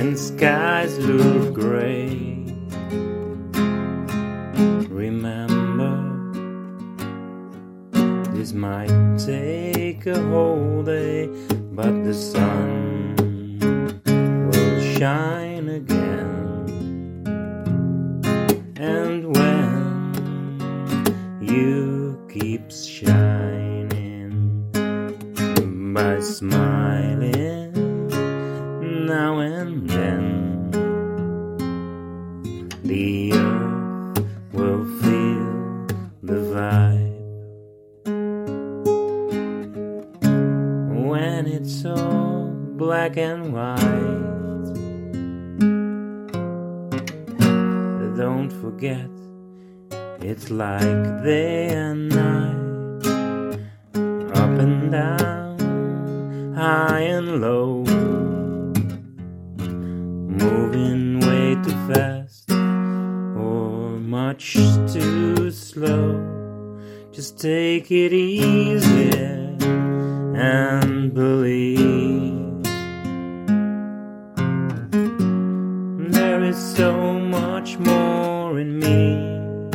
when skies look gray. Remember, this might take a whole day, but the sun will shine again. And when you keep shining by smiling earth will feel the vibe. When it's all black and white. Don't forget, it's like day and night, up and down, high and low, moving way too fast much too slow. Just take it easy and believe. There is so much more in me.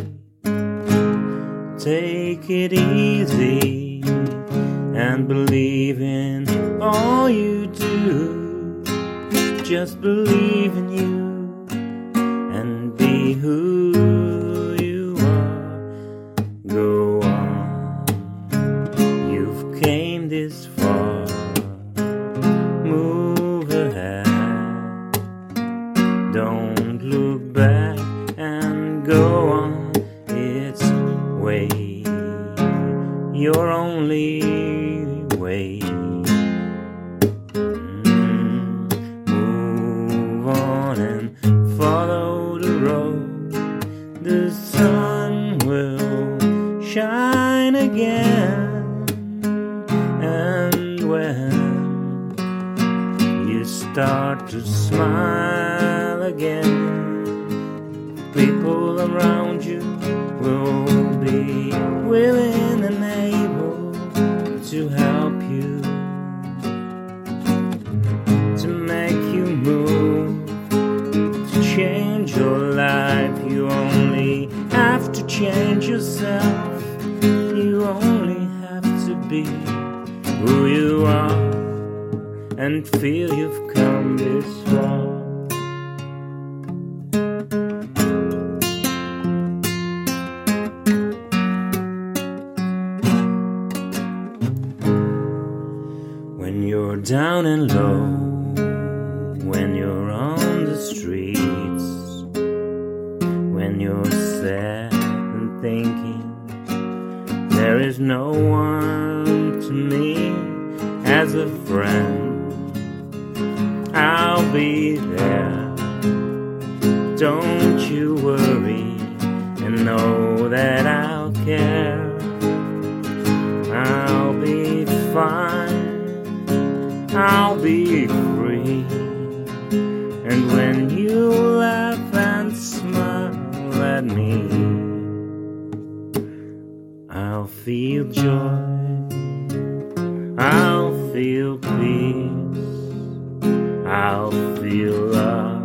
Take it easy and believe in all you do. Just believe in you Your only way. Mm, Move on and follow the road. The sun will shine again. And when you start to smile again. People around you will be willing and able to help you, to make you move, to change your life. You only have to change yourself. You only have to be who you are and feel you've come this far. Down and low, when you're on the streets, when you're sad and thinking, there is no one to me as a friend. I'll be there. Don't you worry and know that I'll care. I'll be fine. I'll be free. And when you laugh and smile at me, I'll feel joy. I'll feel peace. I'll feel love.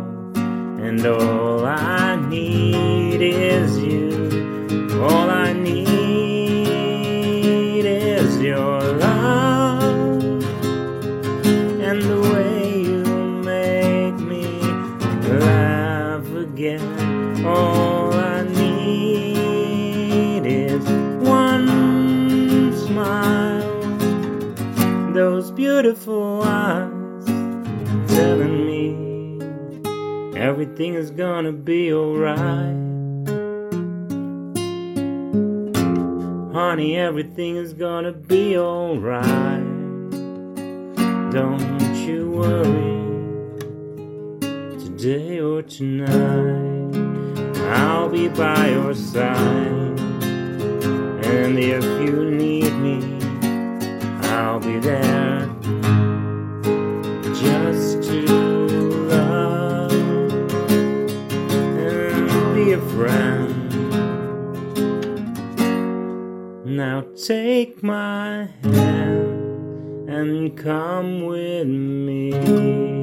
And all I need is you. All I Beautiful eyes telling me everything is gonna be alright. Honey, everything is gonna be alright. Don't you worry, today or tonight, I'll be by your side. And if you take my hand and come with me.